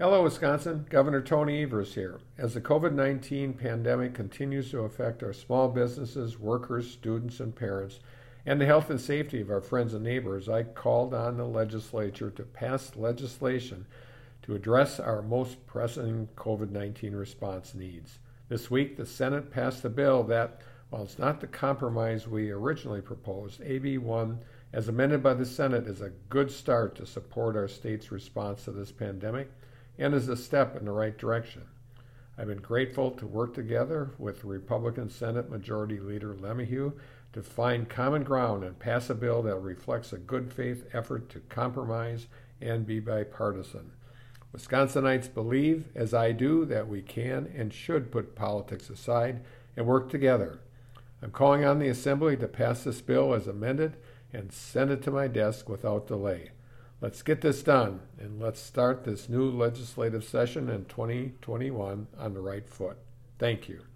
Hello, Wisconsin. Governor Tony Evers here. As the COVID 19 pandemic continues to affect our small businesses, workers, students, and parents, and the health and safety of our friends and neighbors, I called on the legislature to pass legislation to address our most pressing COVID 19 response needs. This week, the Senate passed a bill that, while it's not the compromise we originally proposed, AB 1, as amended by the Senate, is a good start to support our state's response to this pandemic and is a step in the right direction. I've been grateful to work together with Republican Senate Majority Leader LeMahieu to find common ground and pass a bill that reflects a good faith effort to compromise and be bipartisan. Wisconsinites believe, as I do, that we can and should put politics aside and work together. I'm calling on the Assembly to pass this bill as amended and send it to my desk without delay. Let's get this done and let's start this new legislative session in 2021 on the right foot. Thank you.